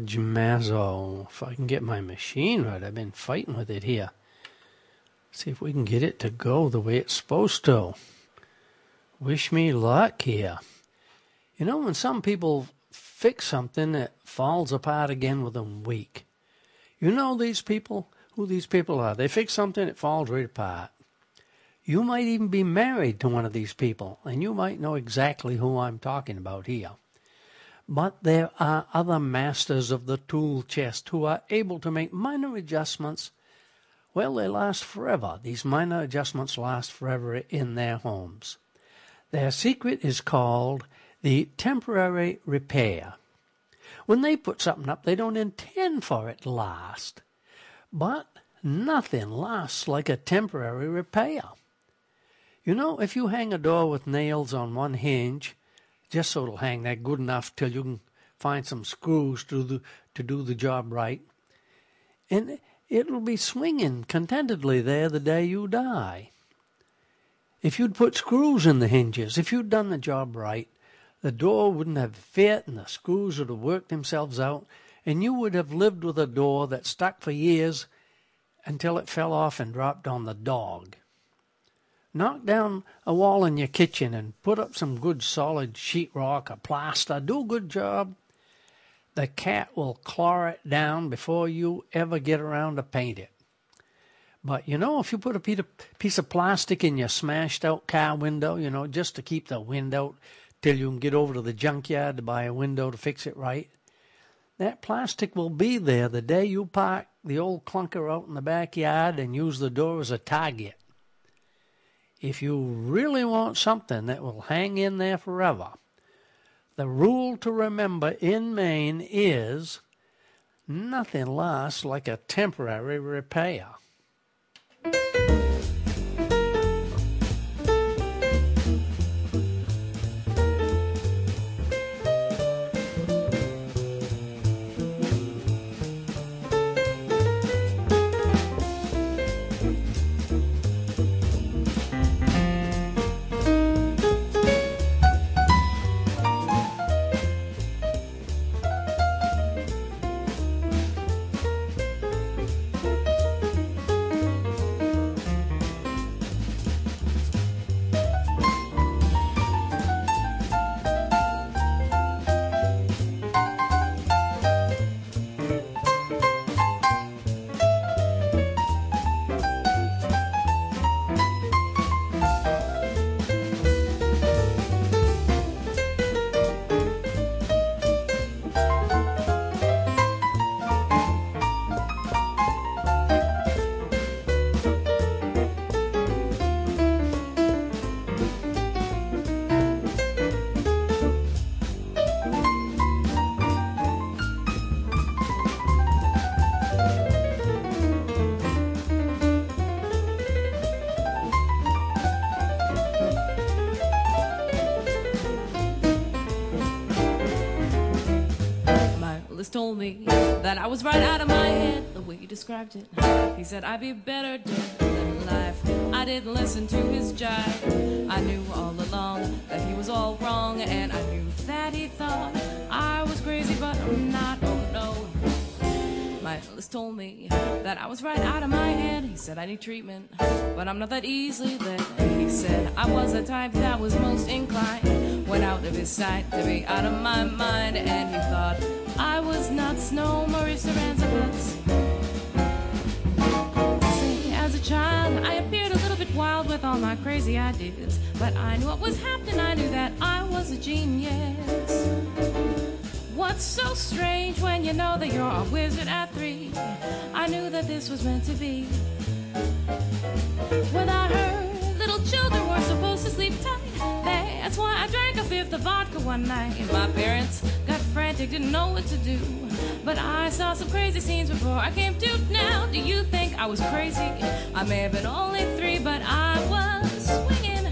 George Masso. If I can get my machine right, I've been fighting with it here. See if we can get it to go the way it's supposed to. Wish me luck here. You know, when some people fix something, it falls apart again within a week. You know these people? Who these people are? They fix something, it falls right apart. You might even be married to one of these people, and you might know exactly who I'm talking about here. But there are other masters of the tool chest who are able to make minor adjustments. Well, they last forever. These minor adjustments last forever in their homes. Their secret is called the temporary repair. When they put something up, they don't intend for it to last. But nothing lasts like a temporary repair. You know, if you hang a door with nails on one hinge, just so it'll hang there good enough till you can find some screws to to do the job right, and it'll be swinging contentedly there the day you die. If you'd put screws in the hinges, if you'd done the job right, the door wouldn't have fit and the screws would have worked themselves out, and you would have lived with a door that stuck for years until it fell off and dropped on the dog. Knock down a wall in your kitchen and put up some good solid sheetrock or plaster. Do a good job. The cat will claw it down before you ever get around to paint it. But you know, if you put a piece of plastic in your smashed out car window, you know, just to keep the wind out till you can get over to the junkyard to buy a window to fix it right, that plastic will be there the day you park the old clunker out in the backyard and use the door as a target if you really want something that will hang in there forever, the rule to remember in Maine is nothing lasts like a temporary repair. Me I was right out of my head the way he described it. He said I'd be better dead than alive. I didn't listen to his jive. I knew all along that he was all wrong, and I knew that he thought I was crazy, but I'm not. Oh no. My analyst told me that I was right out of my head. He said I need treatment, but I'm not that easily led. He said I was the type that was most inclined, went out of his sight to be out of my mind, and he thought I was nuts, no Maurice Ranzabuts. As a child, I appeared a little bit wild with all my crazy ideas, but I knew what was happening. I knew that I was a genius. What's so strange when you know that you're a wizard at three? I knew that this was meant to be. When I heard little children were supposed to sleep tight, that's why I drank a fifth of vodka one night. My parents got frantic, didn't know what to do. But I saw some crazy scenes before I came to. Now, do you think I was crazy? I may have been only three, but I was swinging.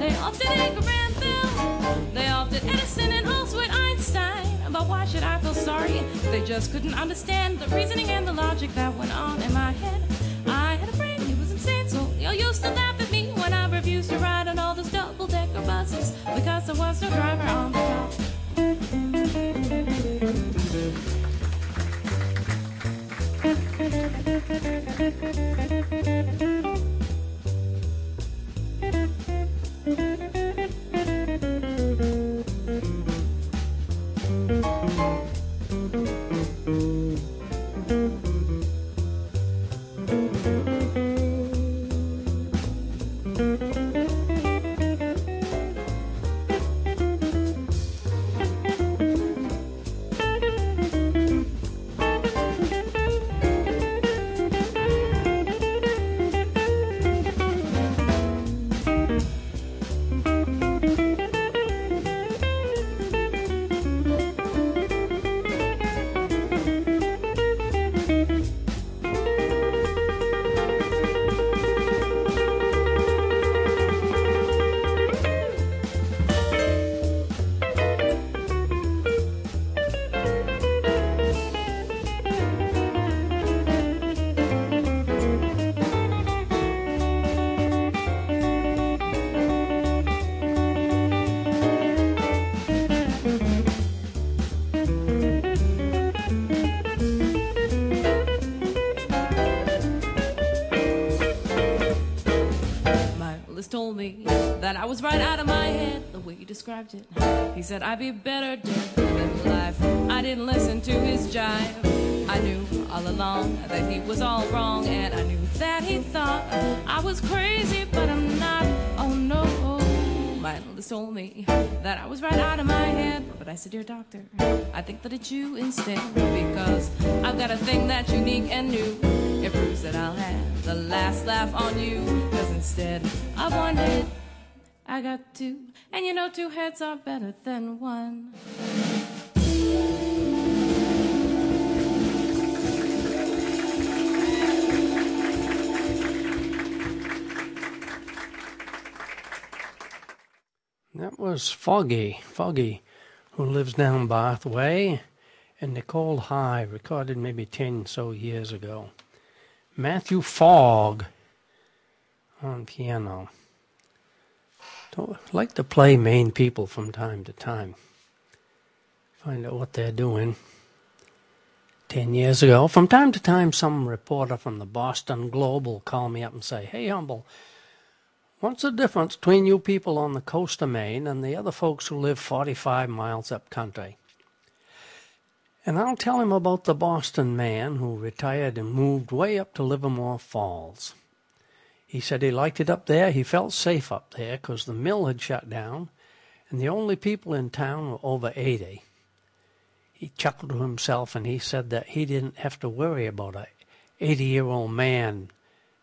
They all did Granville. They did Edison and also Einstein. But why should I feel sorry? They just couldn't understand the reasoning and the logic that went on in my head. I had a brain, used to laugh at me when I refused to ride on all those double decker buses because there was no driver on the top. Thank that I was right out of my head the way you described it. He said I'd be better dead than alive. I didn't listen to his jive. I knew all along that he was all wrong, and I knew that he thought I was crazy, but I'm not. Oh no, my analyst told me that I was right out of my head. But I said, Dear doctor, I think that it's you instead, because I've got a thing that's unique and new. It proves that I'll have the last laugh on you, because instead one head, I got two, and you know two heads are better than one. That was Foggy, Foggy, who lives down Bath Way, and Nicole High, recorded maybe 10 so years ago. Matthew Fogg on piano. Don't like to play Maine people from time to time. Find out what they're doing. Ten years ago, from time to time, some reporter from the Boston Globe will call me up and say, Hey, Humble, what's the difference between you people on the coast of Maine and the other folks who live 45 miles up country? And I'll tell him about the Boston man who retired and moved way up to Livermore Falls. He said he liked it up there. He felt safe up there because the mill had shut down and the only people in town were over 80. He chuckled to himself and he said that he didn't have to worry about a 80 year old man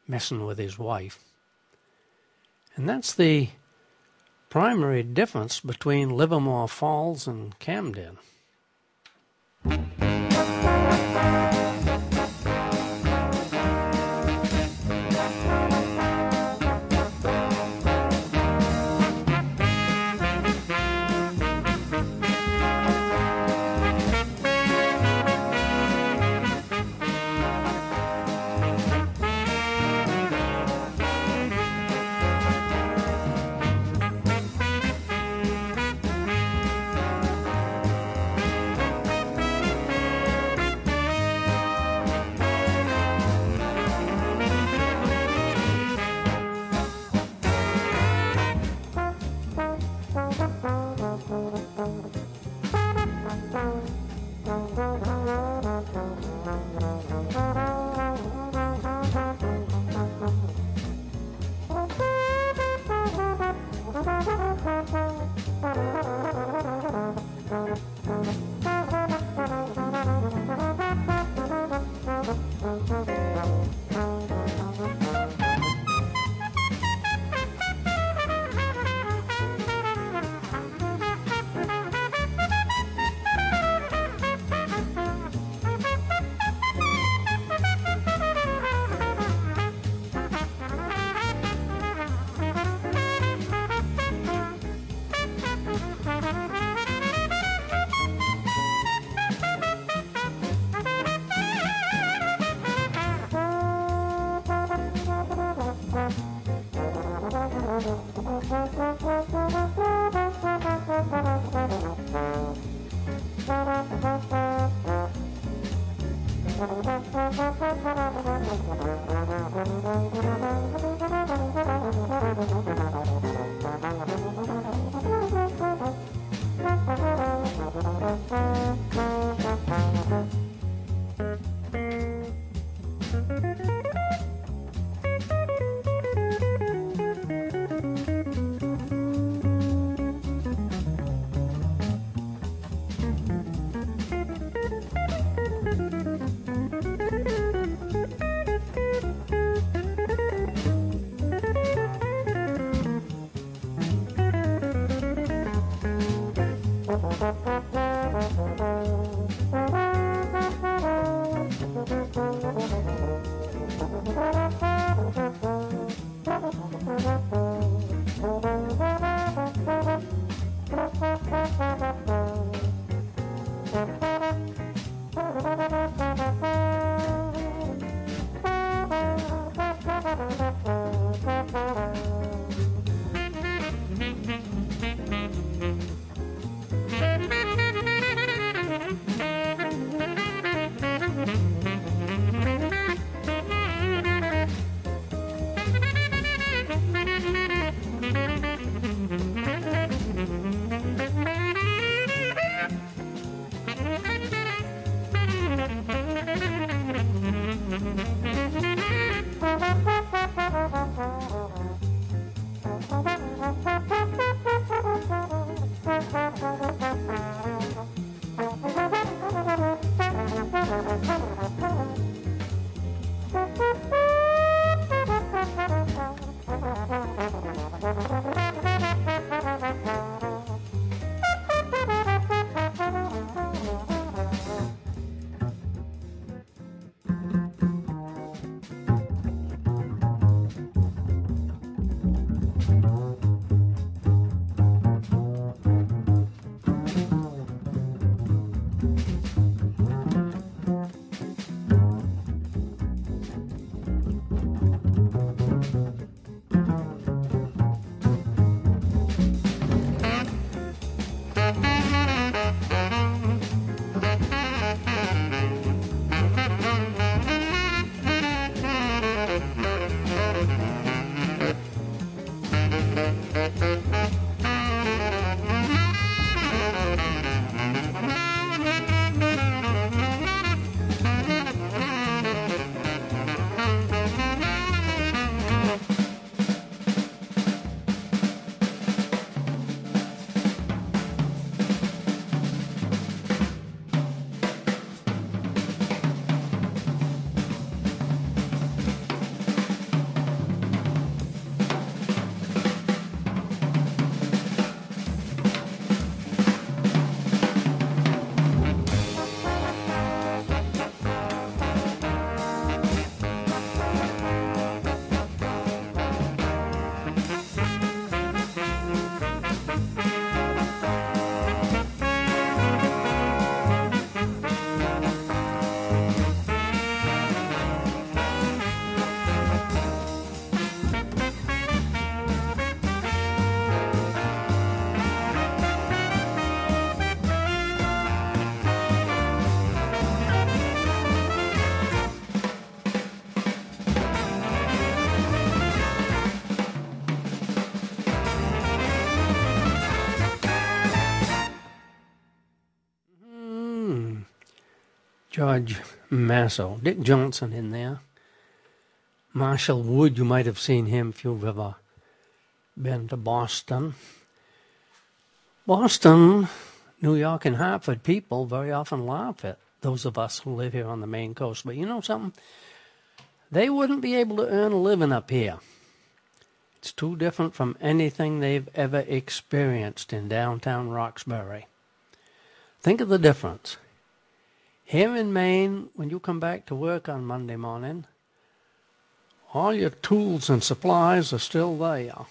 messing with his wife. And that's the primary difference between Livermore Falls and Camden. George Masso, Dick Johnson in there. Marshall Wood, you might have seen him if you've ever been to Boston. Boston, New York, and Hartford people very often laugh at those of us who live here on the Maine coast. But you know something? They wouldn't be able to earn a living up here. It's too different from anything they've ever experienced in downtown Roxbury. Think of the difference. Here in Maine, when you come back to work on Monday morning, all your tools and supplies are still there.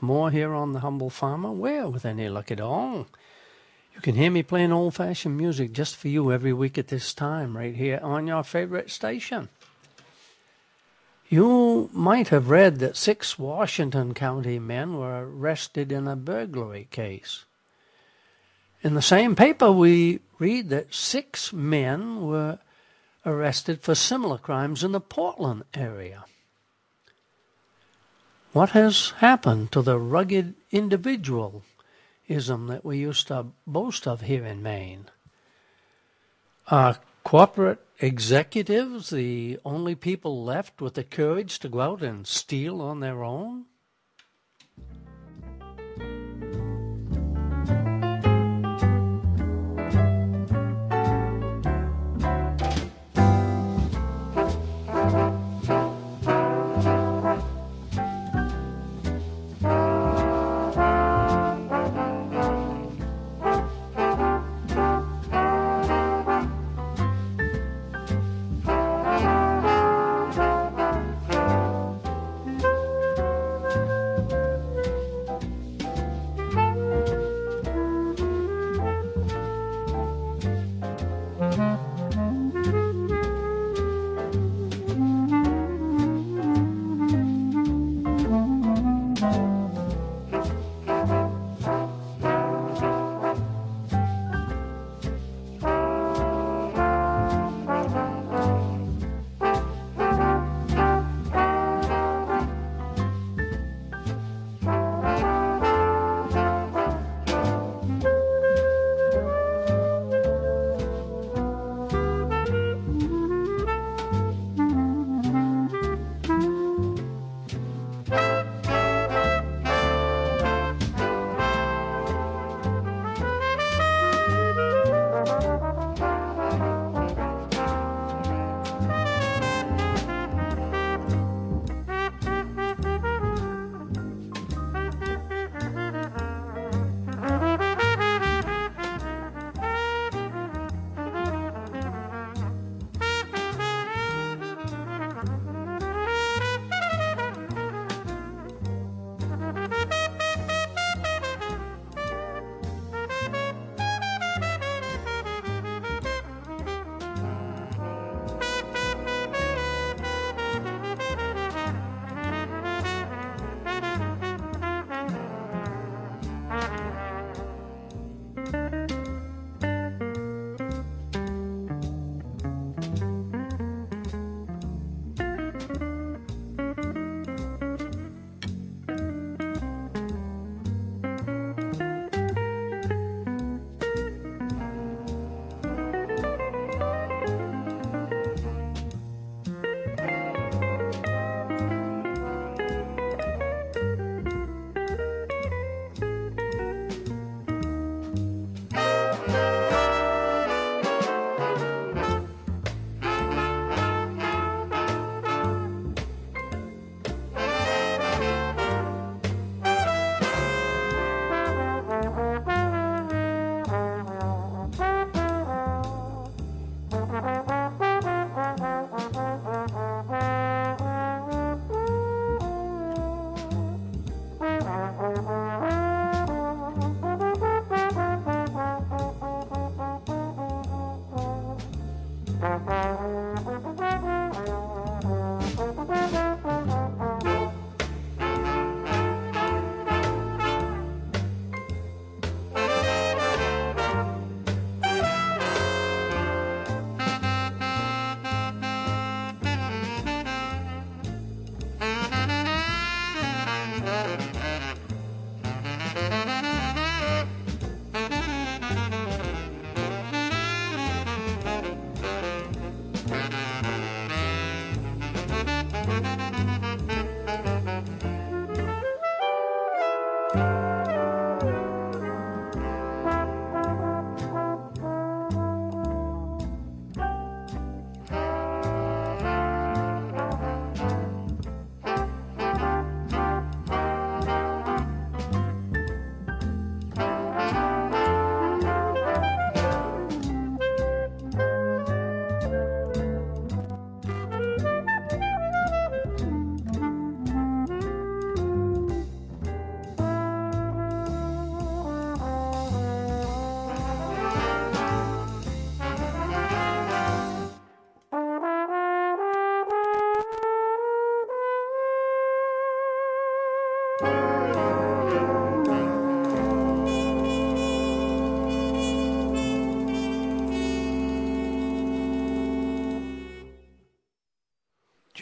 Moore here on The Humble Farmer. Well, with any luck at all, you can hear me playing old fashioned music just for you every week at this time, right here on your favorite station. You might have read that six Washington County men were arrested in a burglary case. In the same paper, we read that six men were arrested for similar crimes in the Portland area. What has happened to the rugged individualism that we used to boast of here in Maine? Are corporate executives the only people left with the courage to go out and steal on their own?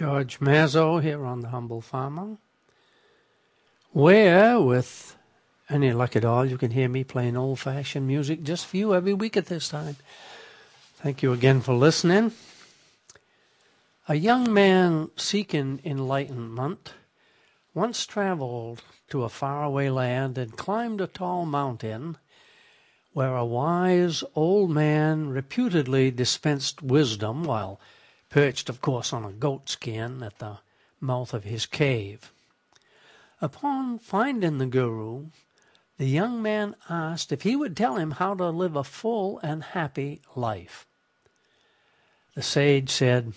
George Masso here on The Humble Farmer, where, with any luck at all, you can hear me playing old fashioned music just for you every week at this time. Thank you again for listening. A young man seeking enlightenment once traveled to a faraway land and climbed a tall mountain where a wise old man reputedly dispensed wisdom while perched, of course, on a goat skin at the mouth of his cave. Upon finding the guru, the young man asked if he would tell him how to live a full and happy life. The sage said,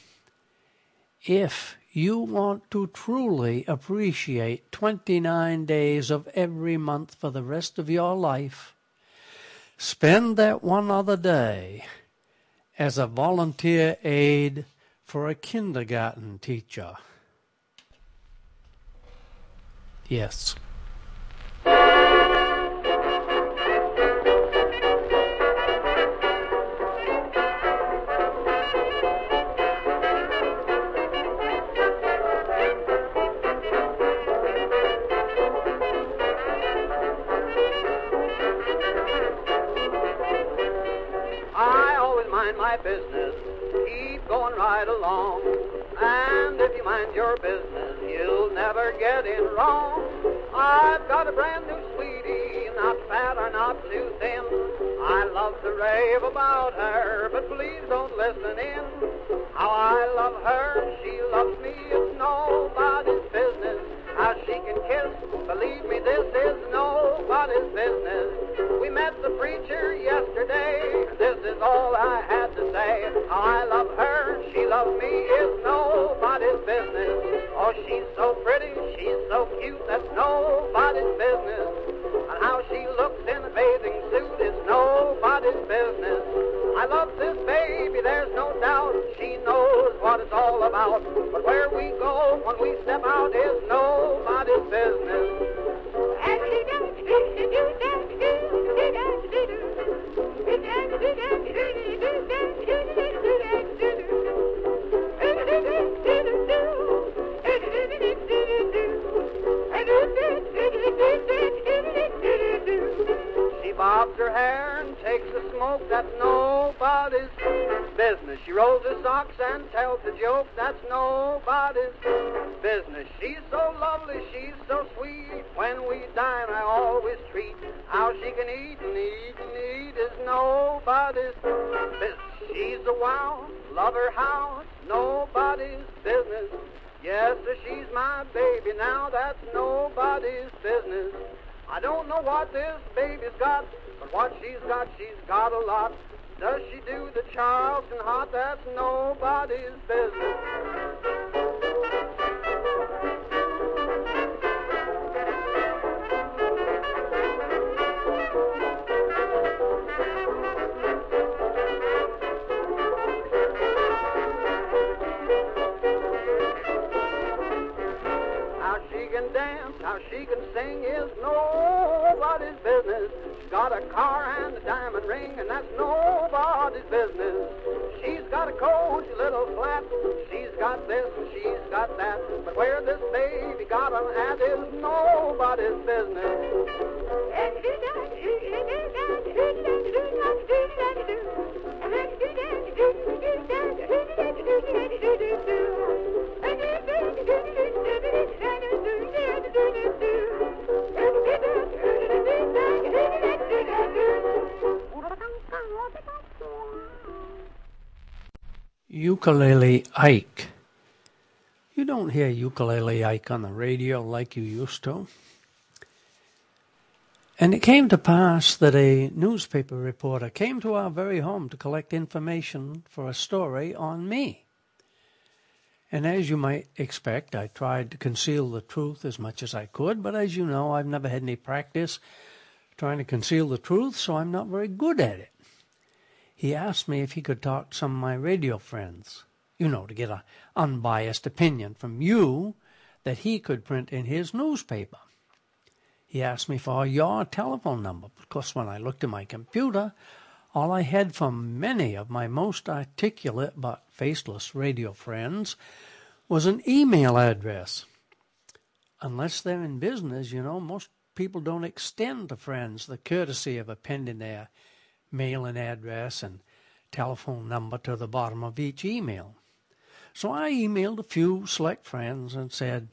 If you want to truly appreciate 29 days of every month for the rest of your life, spend that one other day as a volunteer aide for a kindergarten teacher. Yes. About her, She rolls her socks and tells a joke that's nobody's business. She's so lovely, she's so sweet. When we dine, I always treat. How she can eat and eat and eat is nobody's business. She's a wow, love her how, nobody's business. Yes, she's my baby now, that's nobody's business. I don't know what this baby's got, but what she's got, she's got a lot. Does she do the Charleston hot? That's nobody's business. How she can sing is nobody's business. She's got a car and a diamond ring, and that's nobody's business. She's got a cozy little flat. She's got this and she's got that. But where this baby got an at is nobody's business. Ukulele Ike. You don't hear Ukulele Ike on the radio like you used to. And it came to pass that a newspaper reporter came to our very home to collect information for a story on me. And as you might expect, I tried to conceal the truth as much as I could, but as you know, I've never had any practice trying to conceal the truth, so I'm not very good at it. He asked me if he could talk to some of my radio friends, you know, to get an unbiased opinion from you that he could print in his newspaper. He asked me for your telephone number. because when I looked at my computer, all I had from many of my most articulate but faceless radio friends was an email address. Unless they're in business, you know, most people don't extend to friends the courtesy of appending their mailing address and telephone number to the bottom of each email. So I emailed a few select friends and said,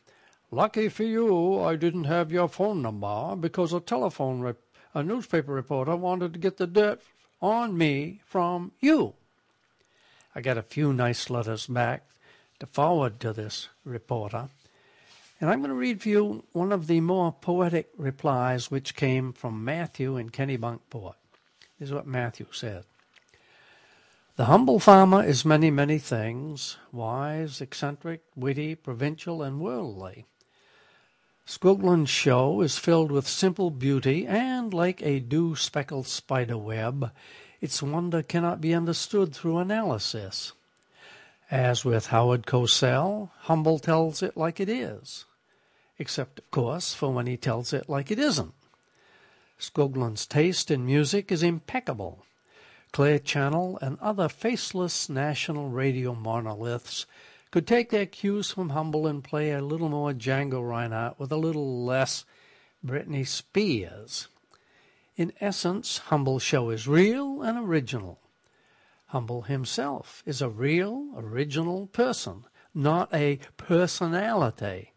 Lucky for you, I didn't have your phone number because a telephone rep- a newspaper reporter wanted to get the dirt on me from you. I got a few nice letters back to forward to this reporter, and I'm going to read for you one of the more poetic replies which came from Matthew in Kennebunkport. Is what Matthew said. The humble farmer is many, many things wise, eccentric, witty, provincial, and worldly. Skoglund's show is filled with simple beauty, and like a dew speckled spider web, its wonder cannot be understood through analysis. As with Howard Cosell, Humble tells it like it is, except, of course, for when he tells it like it isn't. Skoglund's taste in music is impeccable. Clear Channel and other faceless national radio monoliths could take their cues from Humble and play a little more Django Reinhardt with a little less Britney Spears. In essence, Humble's show is real and original. Humble himself is a real, original person, not a personality.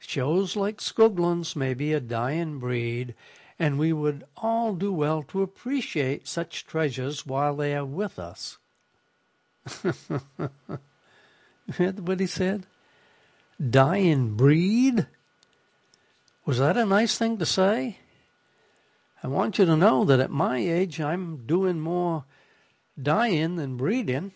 Shows like Skoglund's may be a dying breed, and we would all do well to appreciate such treasures while they are with us. what he said? Dying breed? Was that a nice thing to say? I want you to know that at my age, I'm doing more dying than breeding.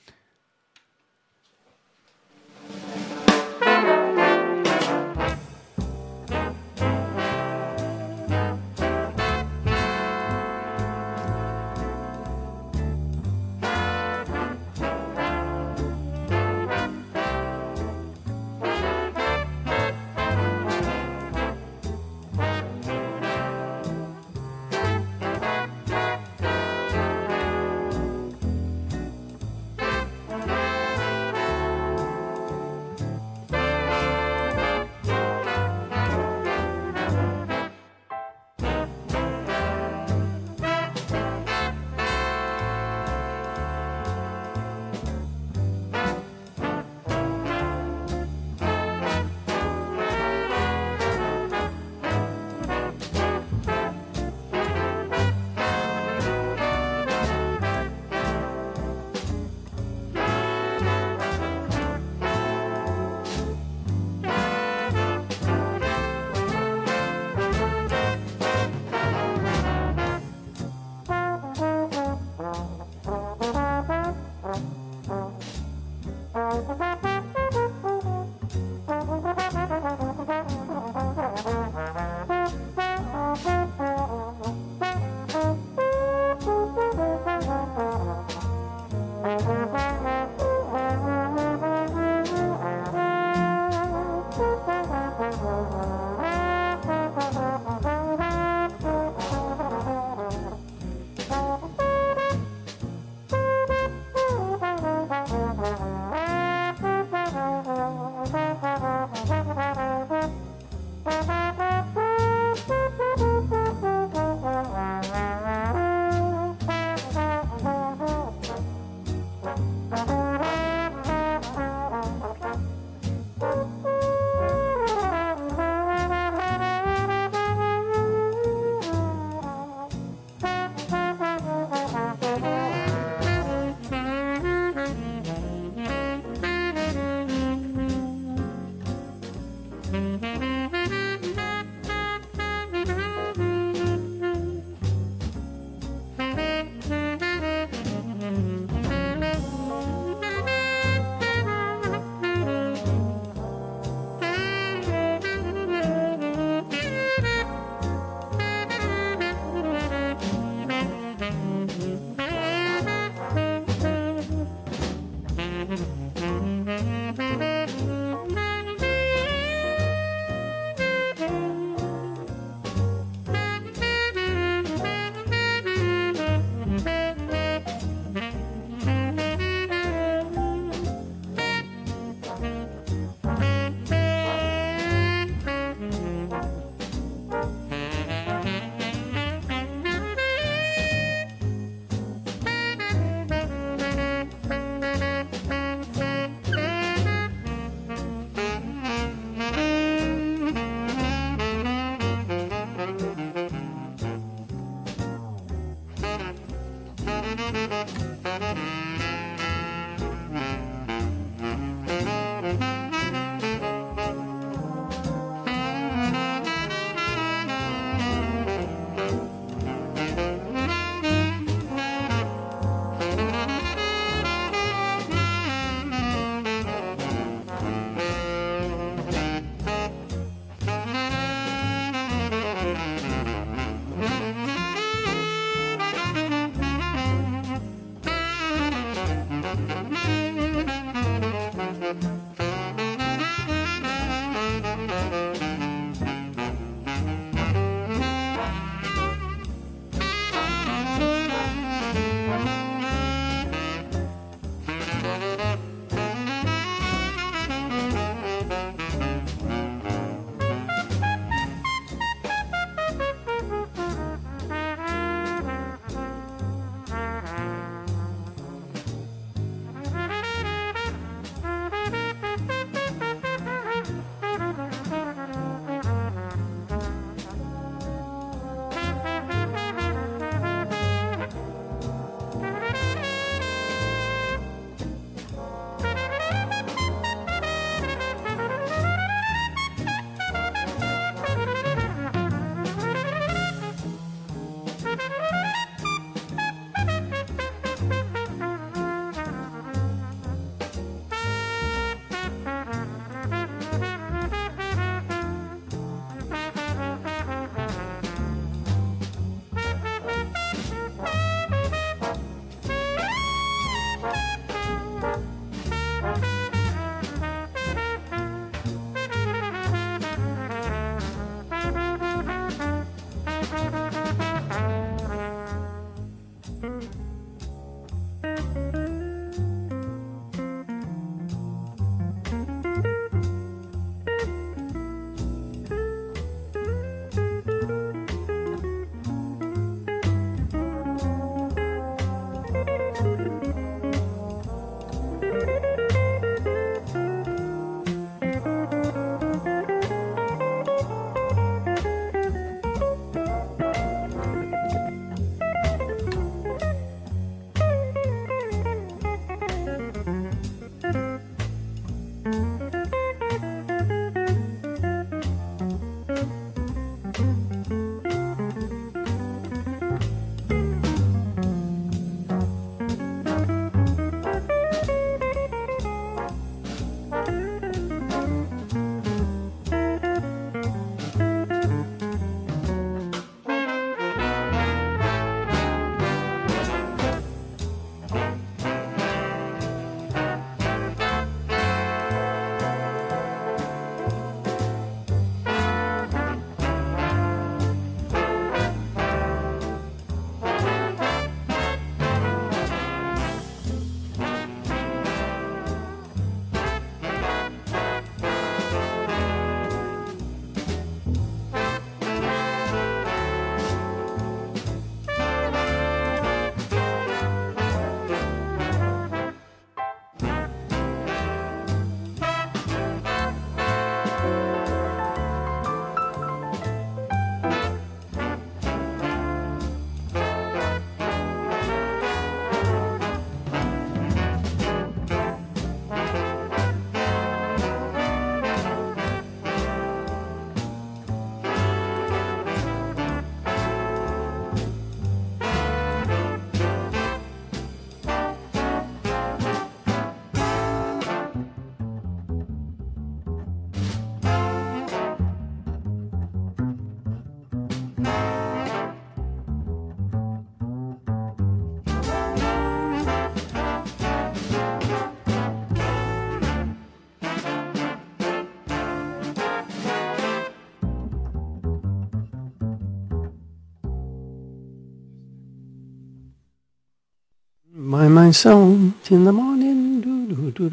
morning sun, in the morning. do do do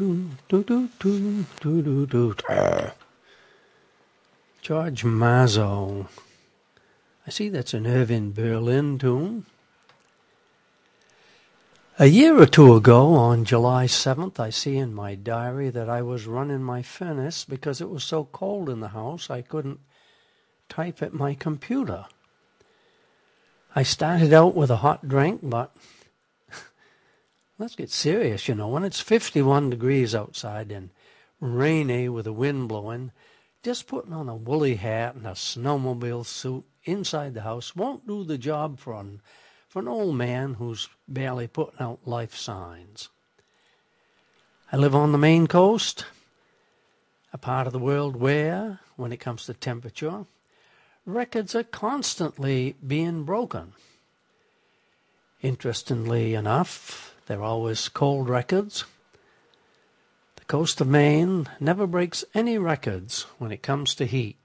do do do do do do do. George Masso. I see that's an Irving Berlin tune. A year or two ago, on July 7th, I see in my diary that I was running my furnace because it was so cold in the house I couldn't type at my computer. I started out with a hot drink, but let's get serious, you know. When it's 51 degrees outside and rainy with the wind blowing, just putting on a woolly hat and a snowmobile suit inside the house won't do the job for an for an old man who's barely putting out life signs. I live on the Maine coast, a part of the world where, when it comes to temperature, records are constantly being broken. Interestingly enough, they're always cold records. The coast of Maine never breaks any records when it comes to heat.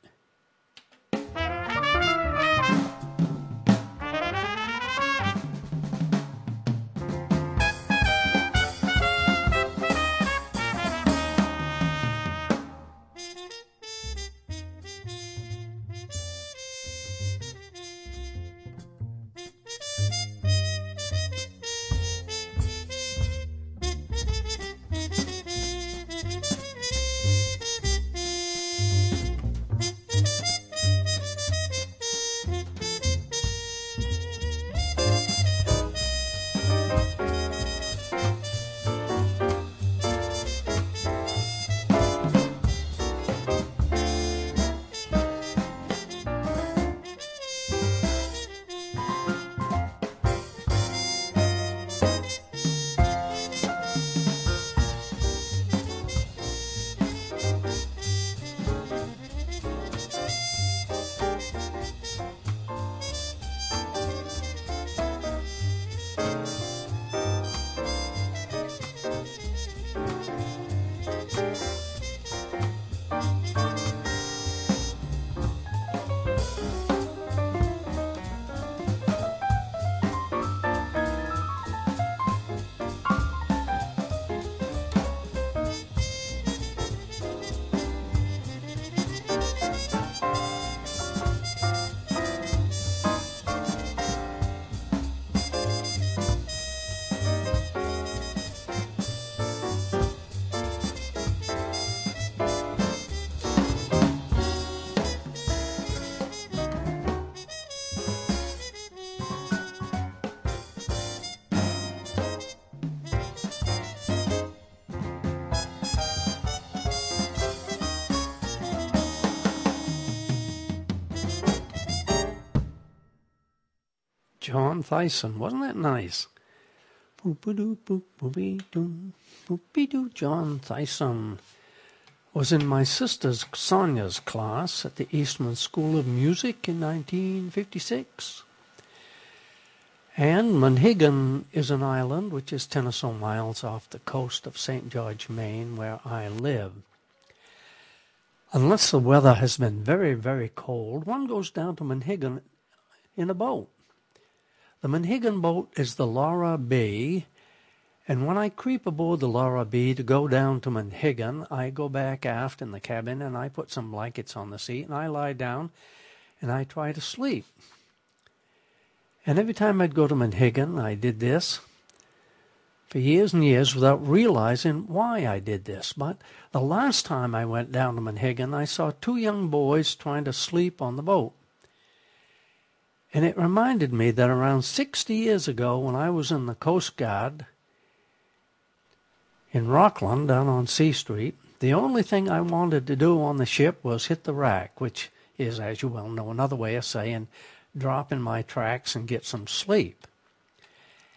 John Thiessen. Wasn't that nice? John Thiessen was in my sister's Sonia's class at the Eastman School of Music in 1956. And Monhegan is an island which is 10 or so miles off the coast of St. George, Maine, where I live. Unless the weather has been very, very cold, one goes down to Monhegan in a boat. The Monhegan boat is the Laura B, and when I creep aboard the Laura B to go down to Monhegan, I go back aft in the cabin and I put some blankets on the seat and I lie down and I try to sleep. And every time I'd go to Monhegan, I did this for years and years without realizing why I did this. But the last time I went down to Monhegan, I saw two young boys trying to sleep on the boat. And it reminded me that around 60 years ago, when I was in the Coast Guard in Rockland down on C Street, the only thing I wanted to do on the ship was hit the rack, which is, as you well know, another way of saying drop in my tracks and get some sleep.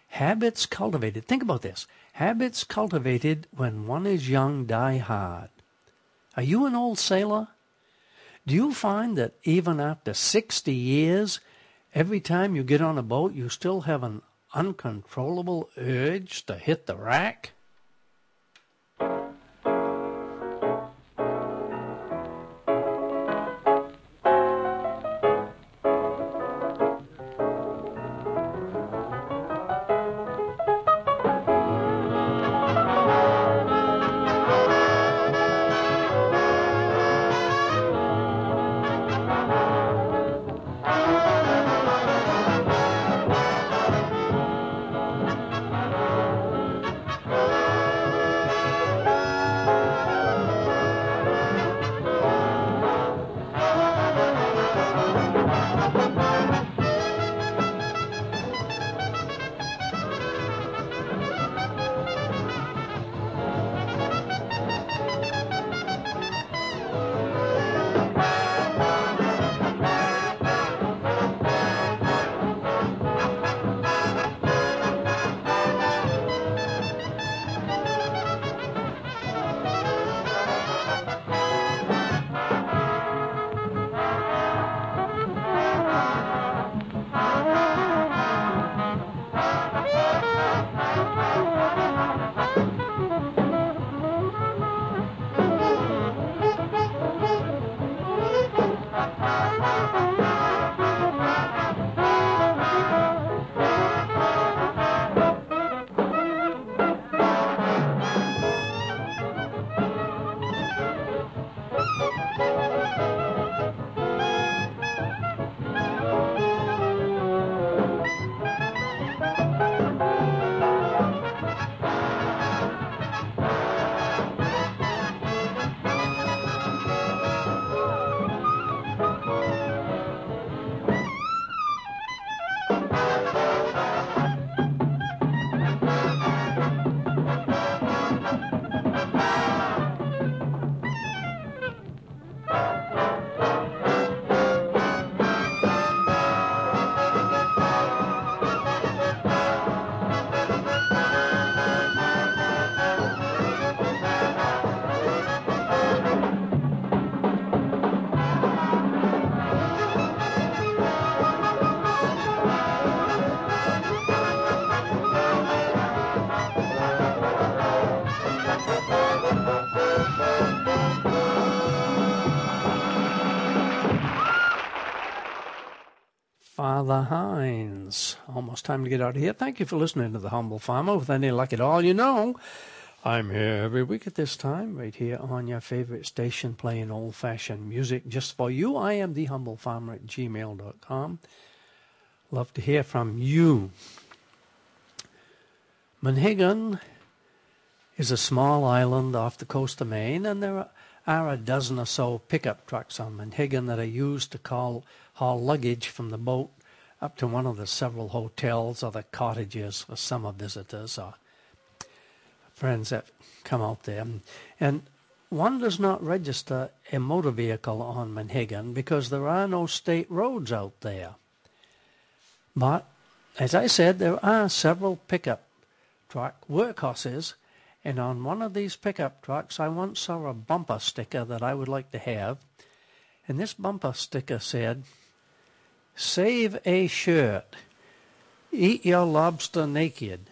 Habits cultivated. Think about this. Habits cultivated when one is young die hard. Are you an old sailor? Do you find that even after 60 years, Every time you get on a boat, you still have an uncontrollable urge to hit the rack? Father Hines. Almost time to get out of here. Thank you for listening to The Humble Farmer. With any luck at all, you know, I'm here every week at this time, right here on your favorite station, playing old fashioned music just for you. I am The Humble Farmer at gmail.com. Love to hear from you. Monhegan is a small island off the coast of Maine, and there are are a dozen or so pickup trucks on Monhegan that are used to call, haul luggage from the boat up to one of the several hotels or the cottages for summer visitors or friends that come out there. And one does not register a motor vehicle on Monhegan because there are no state roads out there. But, as I said, there are several pickup truck workhorses and on one of these pickup trucks, I once saw a bumper sticker that I would like to have. And this bumper sticker said, Save a shirt. Eat your lobster naked.